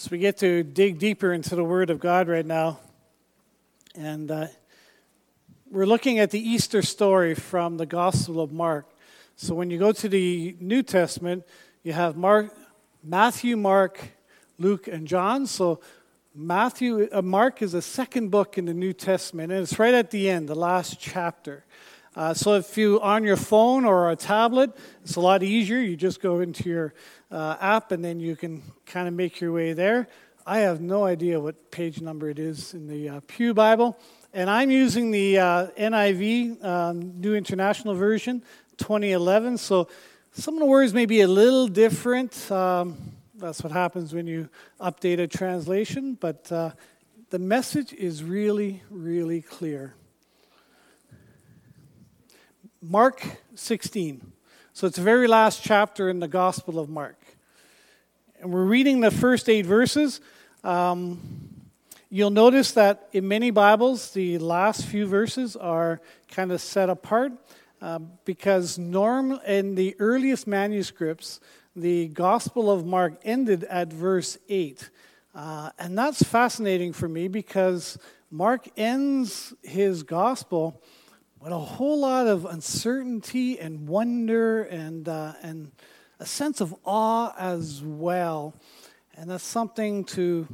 So we get to dig deeper into the Word of God right now. And uh, we're looking at the Easter story from the Gospel of Mark. So when you go to the New Testament, you have Mark, Matthew, Mark, Luke, and John. So Matthew, uh, Mark is the second book in the New Testament, and it's right at the end, the last chapter. Uh, so if you on your phone or a tablet, it's a lot easier. You just go into your uh, app, and then you can kind of make your way there. I have no idea what page number it is in the uh, Pew Bible, and I'm using the uh, NIV, um, New International Version, 2011. So some of the words may be a little different. Um, that's what happens when you update a translation, but uh, the message is really, really clear. Mark 16. So it's the very last chapter in the Gospel of Mark. And we're reading the first eight verses. Um, you'll notice that in many Bibles, the last few verses are kind of set apart uh, because norm in the earliest manuscripts, the Gospel of Mark ended at verse 8. Uh, and that's fascinating for me because Mark ends his Gospel with a whole lot of uncertainty and wonder and, uh, and a sense of awe as well. And that's something to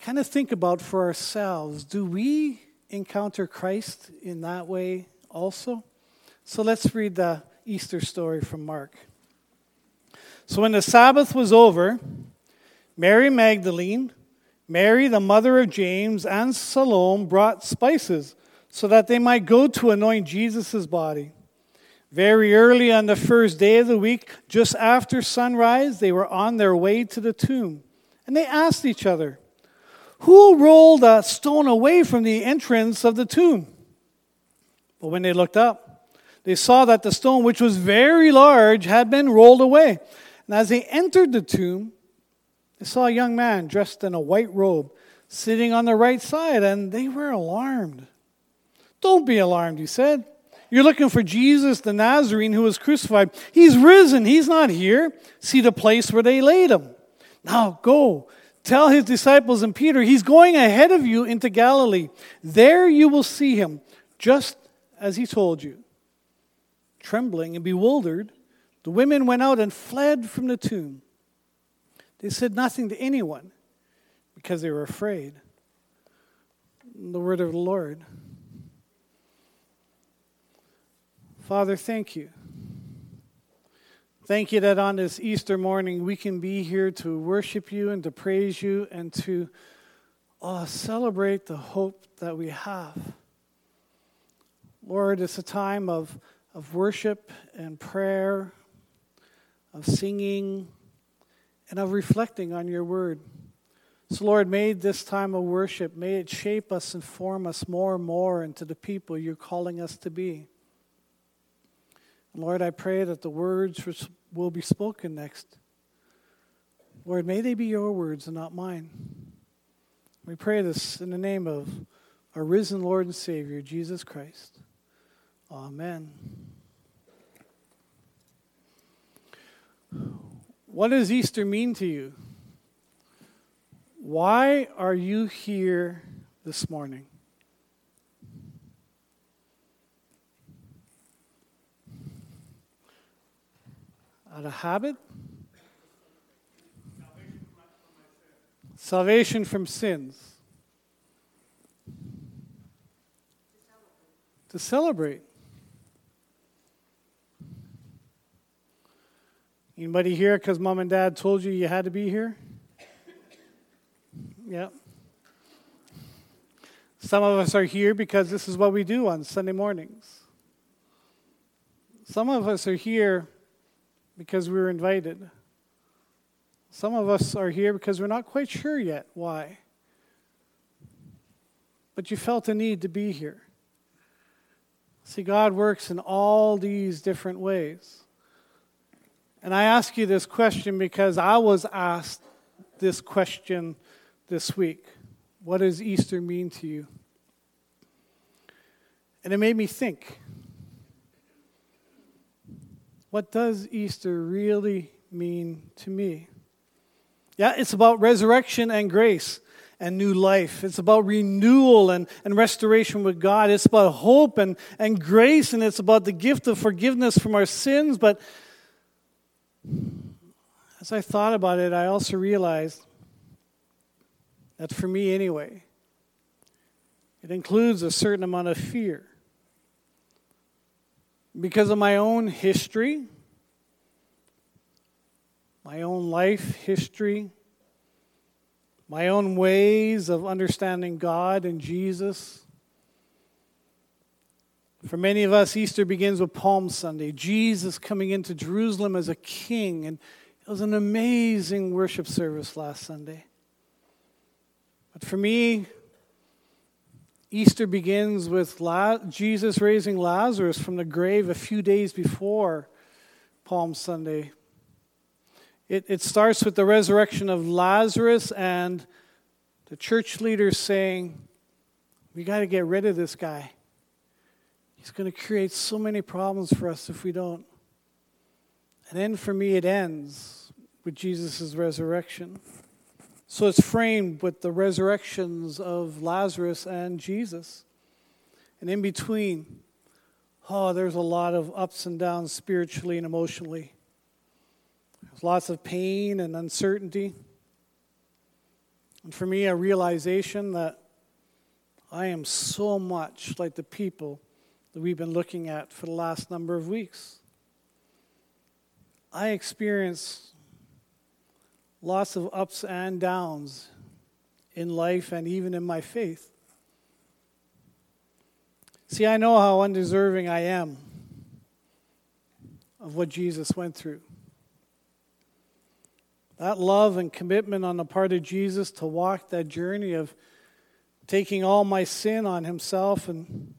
kind of think about for ourselves. Do we encounter Christ in that way also? So let's read the Easter story from Mark. So when the Sabbath was over, Mary Magdalene, Mary the mother of James, and Salome brought spices so that they might go to anoint Jesus' body. Very early on the first day of the week, just after sunrise, they were on their way to the tomb. And they asked each other, Who rolled a stone away from the entrance of the tomb? But when they looked up, they saw that the stone, which was very large, had been rolled away. And as they entered the tomb, they saw a young man dressed in a white robe sitting on the right side, and they were alarmed. Don't be alarmed, he said. You're looking for Jesus the Nazarene who was crucified. He's risen. He's not here. See the place where they laid him. Now go. Tell his disciples and Peter, he's going ahead of you into Galilee. There you will see him, just as he told you. Trembling and bewildered, the women went out and fled from the tomb. They said nothing to anyone because they were afraid. The word of the Lord. Father, thank you. Thank you that on this Easter morning we can be here to worship you and to praise you and to oh, celebrate the hope that we have. Lord, it's a time of, of worship and prayer, of singing, and of reflecting on your word. So, Lord, may this time of worship, may it shape us and form us more and more into the people you're calling us to be. Lord, I pray that the words which will be spoken next. Lord, may they be your words and not mine. We pray this in the name of our risen Lord and Savior, Jesus Christ. Amen. What does Easter mean to you? Why are you here this morning? Out of habit? Salvation from sins. To celebrate. Anybody here because mom and dad told you you had to be here? Yeah. Some of us are here because this is what we do on Sunday mornings. Some of us are here because we were invited. Some of us are here because we're not quite sure yet why. But you felt a need to be here. See, God works in all these different ways. And I ask you this question because I was asked this question this week What does Easter mean to you? And it made me think. What does Easter really mean to me? Yeah, it's about resurrection and grace and new life. It's about renewal and, and restoration with God. It's about hope and, and grace, and it's about the gift of forgiveness from our sins. But as I thought about it, I also realized that for me, anyway, it includes a certain amount of fear. Because of my own history, my own life history, my own ways of understanding God and Jesus. For many of us, Easter begins with Palm Sunday, Jesus coming into Jerusalem as a king. And it was an amazing worship service last Sunday. But for me, Easter begins with Jesus raising Lazarus from the grave a few days before Palm Sunday. It, it starts with the resurrection of Lazarus and the church leaders saying, We got to get rid of this guy. He's going to create so many problems for us if we don't. And then for me, it ends with Jesus' resurrection. So it's framed with the resurrections of Lazarus and Jesus. And in between, oh, there's a lot of ups and downs spiritually and emotionally. There's lots of pain and uncertainty. And for me, a realization that I am so much like the people that we've been looking at for the last number of weeks. I experience lots of ups and downs in life and even in my faith. See, I know how undeserving I am of what Jesus went through. That love and commitment on the part of Jesus to walk that journey of taking all my sin on himself and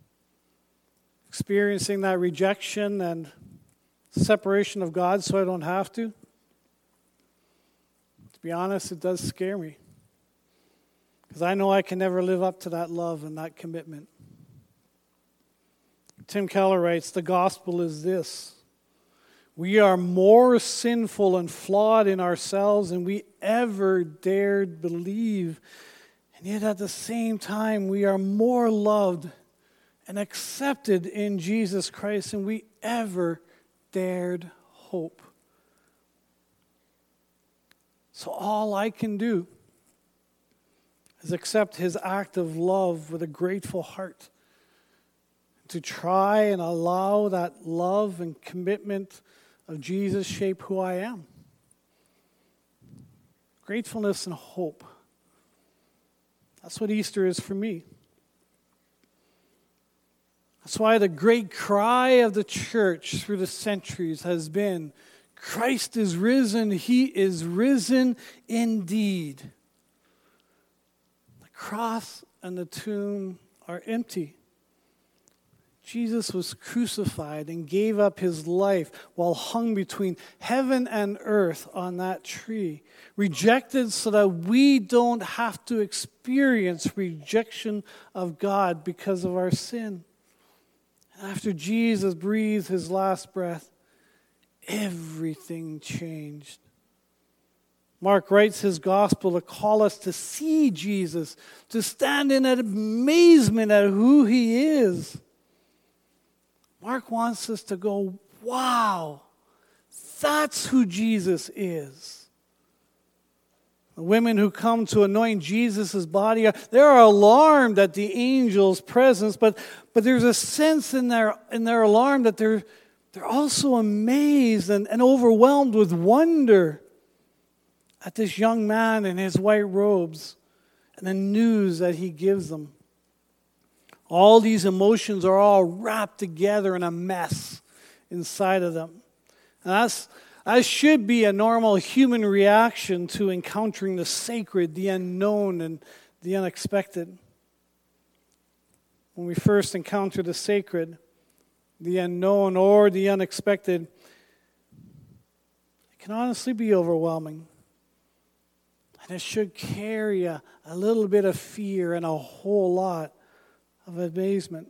experiencing that rejection and separation of God so I don't have to. To be honest, it does scare me. Because I know I can never live up to that love and that commitment. Tim Keller writes The gospel is this we are more sinful and flawed in ourselves than we ever dared believe. And yet, at the same time, we are more loved and accepted in Jesus Christ than we ever dared hope. So, all I can do is accept his act of love with a grateful heart. To try and allow that love and commitment of Jesus shape who I am. Gratefulness and hope. That's what Easter is for me. That's why the great cry of the church through the centuries has been Christ is risen, he is risen indeed. The cross and the tomb are empty. Jesus was crucified and gave up his life while hung between heaven and earth on that tree, rejected so that we don't have to experience rejection of God because of our sin. And after Jesus breathed his last breath, everything changed. Mark writes his gospel to call us to see Jesus, to stand in amazement at who he is. Mark wants us to go, wow, that's who Jesus is. The women who come to anoint Jesus' body, they're alarmed at the angel's presence, but, but there's a sense in their, in their alarm that they're, they're also amazed and, and overwhelmed with wonder at this young man in his white robes and the news that he gives them. All these emotions are all wrapped together in a mess inside of them. And that's, that should be a normal human reaction to encountering the sacred, the unknown, and the unexpected. When we first encounter the sacred, the unknown, or the unexpected, it can honestly be overwhelming. And it should carry a, a little bit of fear and a whole lot of amazement.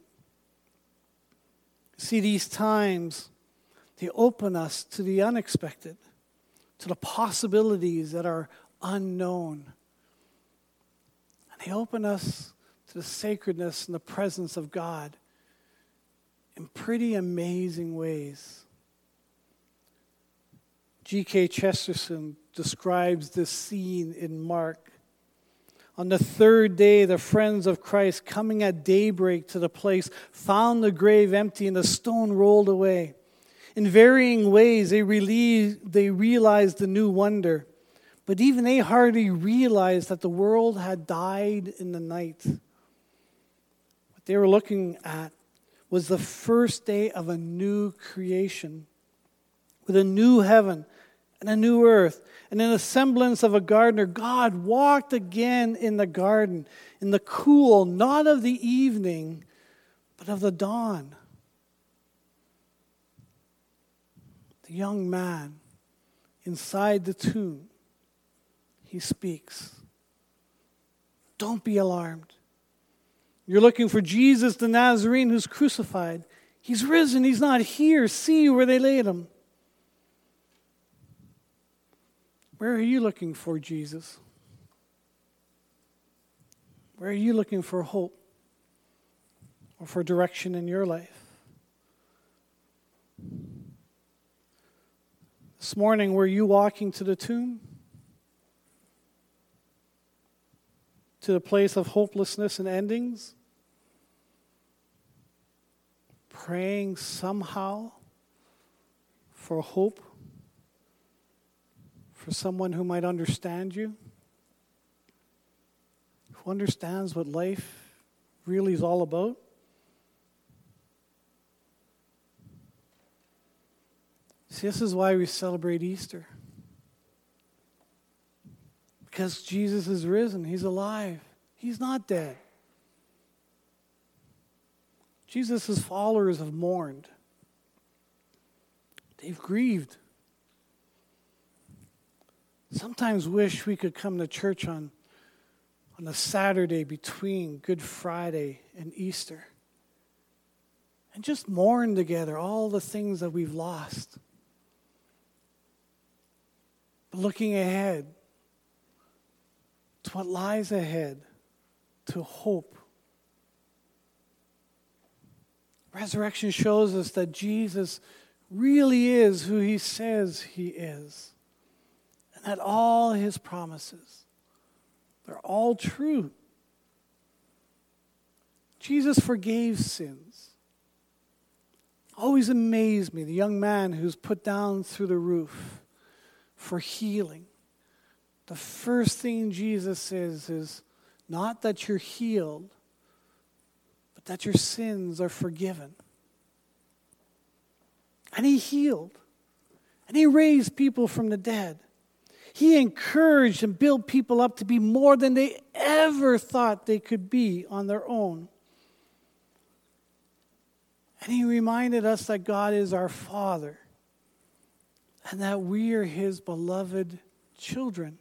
See, these times, they open us to the unexpected, to the possibilities that are unknown. And they open us to the sacredness and the presence of God in pretty amazing ways. G.K. Chesterton describes this scene in Mark. On the third day, the friends of Christ, coming at daybreak to the place, found the grave empty and the stone rolled away. In varying ways, they, relieved, they realized the new wonder. But even they hardly realized that the world had died in the night. What they were looking at was the first day of a new creation with a new heaven and a new earth. And in the semblance of a gardener, God walked again in the garden, in the cool, not of the evening, but of the dawn. The young man inside the tomb, he speaks. Don't be alarmed. You're looking for Jesus the Nazarene who's crucified. He's risen, he's not here. See where they laid him. Where are you looking for Jesus? Where are you looking for hope or for direction in your life? This morning, were you walking to the tomb? To the place of hopelessness and endings? Praying somehow for hope? for someone who might understand you, who understands what life really is all about? See, this is why we celebrate Easter. Because Jesus is risen, He's alive, He's not dead. Jesus' followers have mourned, they've grieved sometimes wish we could come to church on, on a Saturday between Good Friday and Easter and just mourn together all the things that we've lost. But looking ahead to what lies ahead, to hope. Resurrection shows us that Jesus really is who he says he is and that all his promises, they're all true. Jesus forgave sins. Always amazed me, the young man who's put down through the roof for healing. The first thing Jesus says is not that you're healed, but that your sins are forgiven. And he healed. And he raised people from the dead. He encouraged and built people up to be more than they ever thought they could be on their own. And he reminded us that God is our Father and that we are his beloved children.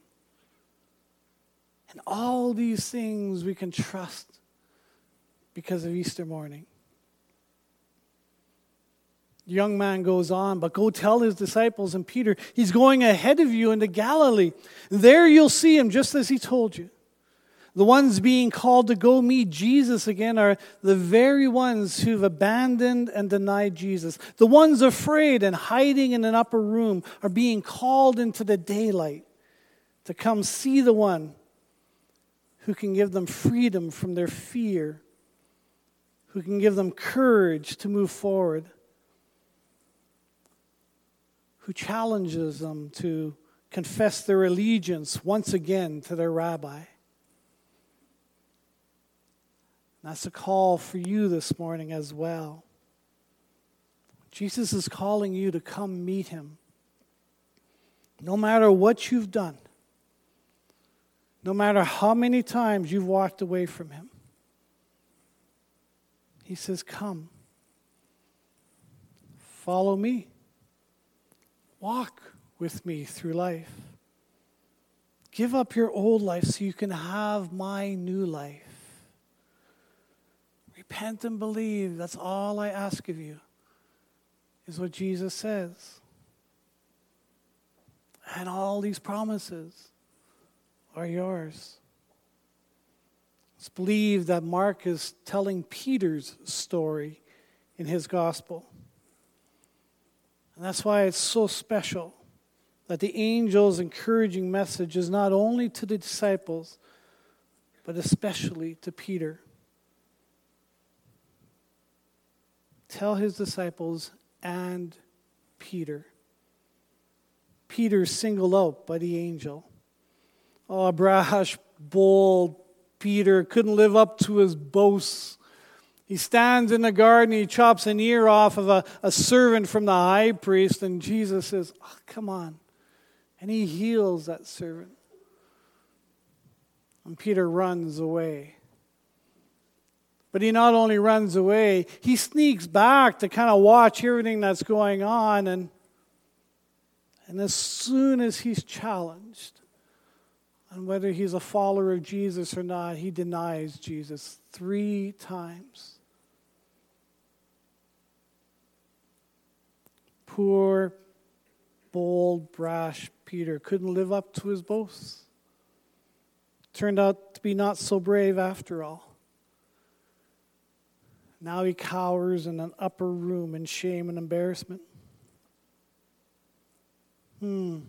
And all these things we can trust because of Easter morning young man goes on, but go tell his disciples and Peter, he's going ahead of you into Galilee. There you'll see him just as he told you. The ones being called to go meet Jesus again are the very ones who've abandoned and denied Jesus. The ones afraid and hiding in an upper room are being called into the daylight to come see the one who can give them freedom from their fear, who can give them courage to move forward who challenges them to confess their allegiance once again to their rabbi. That's a call for you this morning as well. Jesus is calling you to come meet him. No matter what you've done, no matter how many times you've walked away from him, he says, Come, follow me. Walk with me through life. Give up your old life so you can have my new life. Repent and believe. That's all I ask of you, is what Jesus says. And all these promises are yours. It's believed that Mark is telling Peter's story in his gospel. And that's why it's so special that the angel's encouraging message is not only to the disciples, but especially to Peter. Tell his disciples and Peter. Peter singled out by the angel. Oh, brash, bold Peter couldn't live up to his boasts. He stands in the garden, he chops an ear off of a, a servant from the high priest, and Jesus says, oh, Come on. And he heals that servant. And Peter runs away. But he not only runs away, he sneaks back to kind of watch everything that's going on. And, and as soon as he's challenged on whether he's a follower of Jesus or not, he denies Jesus three times. Poor, bold, brash Peter couldn't live up to his boasts. Turned out to be not so brave after all. Now he cowers in an upper room in shame and embarrassment. Hmm.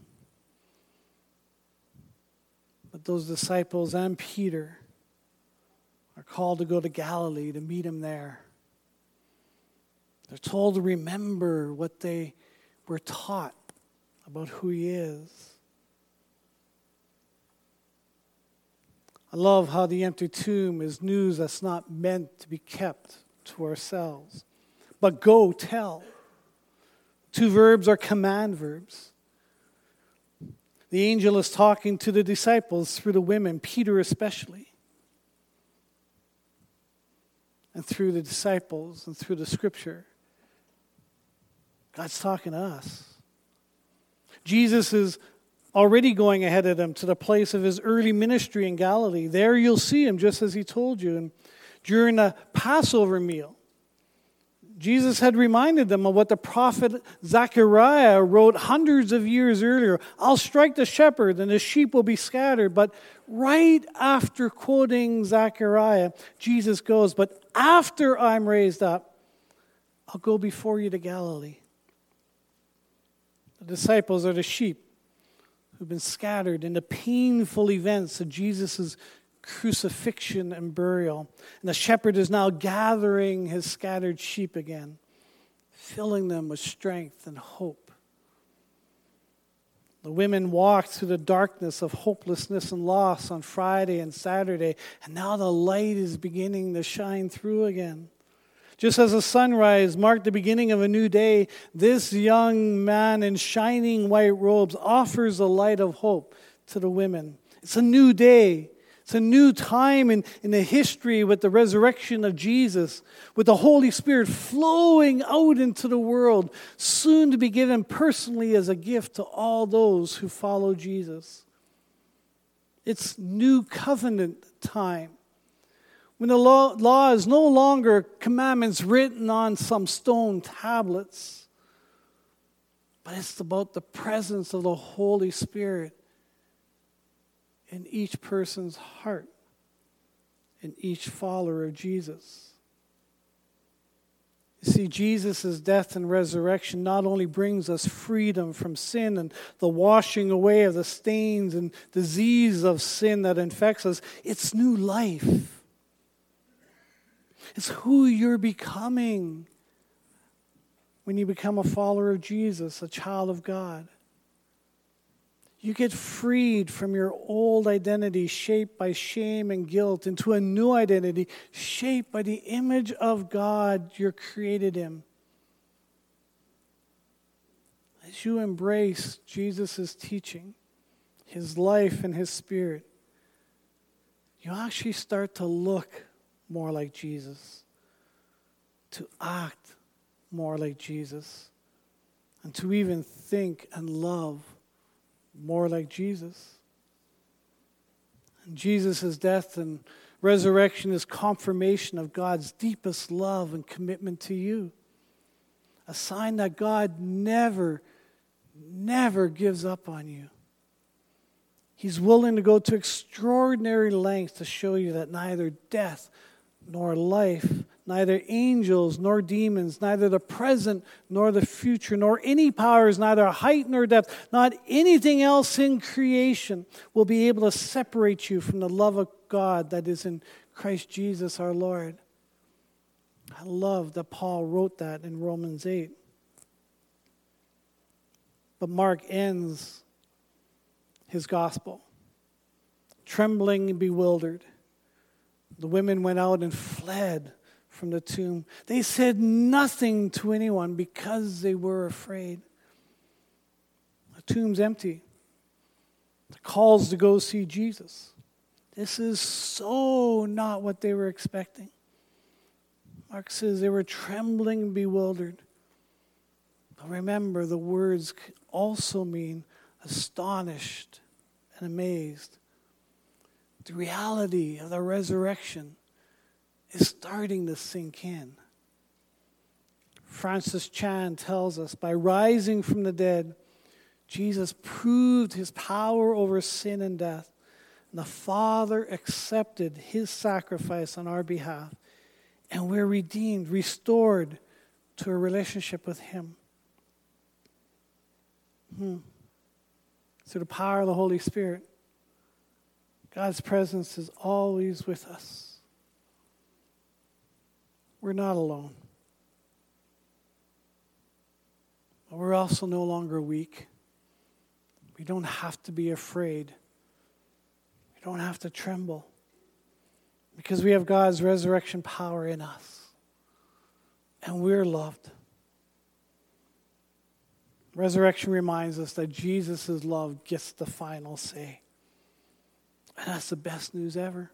Those disciples and Peter are called to go to Galilee to meet him there. They're told to remember what they were taught about who he is. I love how the empty tomb is news that's not meant to be kept to ourselves. But go tell. Two verbs are command verbs. The angel is talking to the disciples through the women, Peter especially, and through the disciples and through the scripture. God's talking to us. Jesus is already going ahead of them to the place of his early ministry in Galilee. There you'll see him just as he told you. And during the Passover meal. Jesus had reminded them of what the prophet Zechariah wrote hundreds of years earlier I'll strike the shepherd, and the sheep will be scattered. But right after quoting Zechariah, Jesus goes, But after I'm raised up, I'll go before you to Galilee. The disciples are the sheep who've been scattered in the painful events of Jesus' crucifixion and burial. And the shepherd is now gathering his scattered sheep again, filling them with strength and hope. The women walked through the darkness of hopelessness and loss on Friday and Saturday, and now the light is beginning to shine through again. Just as the sunrise marked the beginning of a new day, this young man in shining white robes offers the light of hope to the women. It's a new day. It's a new time in, in the history with the resurrection of Jesus, with the Holy Spirit flowing out into the world, soon to be given personally as a gift to all those who follow Jesus. It's new covenant time. When the law, law is no longer commandments written on some stone tablets, but it's about the presence of the Holy Spirit in each person's heart, in each follower of Jesus. You see, Jesus' death and resurrection not only brings us freedom from sin and the washing away of the stains and disease of sin that infects us, it's new life. It's who you're becoming when you become a follower of Jesus, a child of God. You get freed from your old identity, shaped by shame and guilt, into a new identity, shaped by the image of God you're created in. As you embrace Jesus' teaching, his life, and his spirit, you actually start to look more like Jesus, to act more like Jesus, and to even think and love more like Jesus. And Jesus' death and resurrection is confirmation of God's deepest love and commitment to you. A sign that God never, never gives up on you. He's willing to go to extraordinary lengths to show you that neither death nor life, neither angels nor demons, neither the present nor the future, nor any powers, neither height nor depth, not anything else in creation will be able to separate you from the love of God that is in Christ Jesus our Lord. I love that Paul wrote that in Romans 8. But Mark ends his gospel. Trembling and bewildered, the women went out and fled from the tomb. They said nothing to anyone because they were afraid. The tomb's empty. The calls to go see Jesus. This is so not what they were expecting. Mark says they were trembling and bewildered. But remember, the words also mean astonished and amazed. The reality of the resurrection is starting to sink in. Francis Chan tells us by rising from the dead, Jesus proved his power over sin and death. And the Father accepted his sacrifice on our behalf. And we're redeemed, restored to a relationship with him. Hmm through the power of the Holy Spirit. God's presence is always with us. We're not alone. But we're also no longer weak. We don't have to be afraid. We don't have to tremble. Because we have God's resurrection power in us. And we're loved. Resurrection reminds us that Jesus' love gets the final say. And that's the best news ever.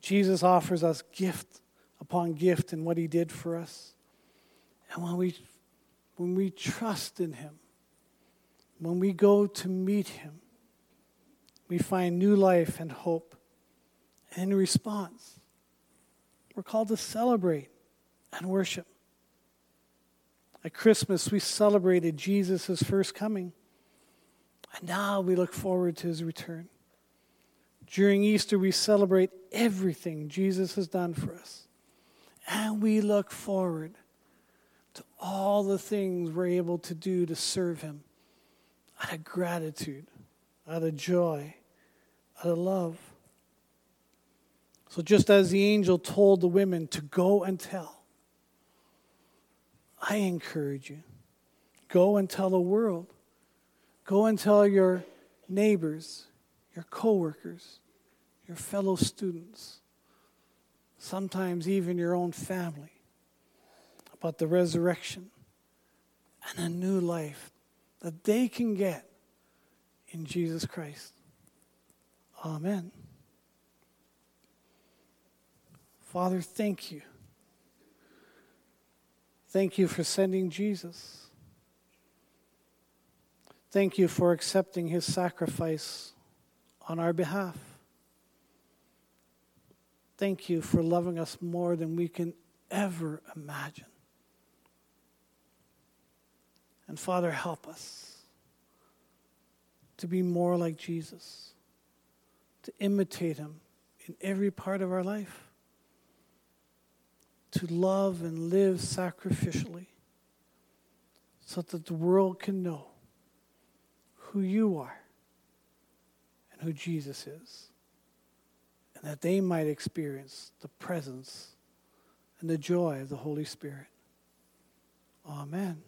Jesus offers us gift upon gift and what he did for us. And when we, when we trust in him, when we go to meet him, we find new life and hope. And in response, we're called to celebrate and worship. At Christmas, we celebrated Jesus' first coming. And now we look forward to his return. During Easter, we celebrate everything Jesus has done for us. And we look forward to all the things we're able to do to serve him out of gratitude, out of joy, out of love. So, just as the angel told the women to go and tell, I encourage you go and tell the world. Go and tell your neighbors, your coworkers, your fellow students, sometimes even your own family about the resurrection and a new life that they can get in Jesus Christ. Amen. Father, thank you Thank you for sending Jesus. Thank you for accepting his sacrifice on our behalf. Thank you for loving us more than we can ever imagine. And Father, help us to be more like Jesus, to imitate him in every part of our life to love and live sacrificially so that the world can know who you are and who Jesus is, that they might experience the presence and the joy of the Holy Spirit. Amen.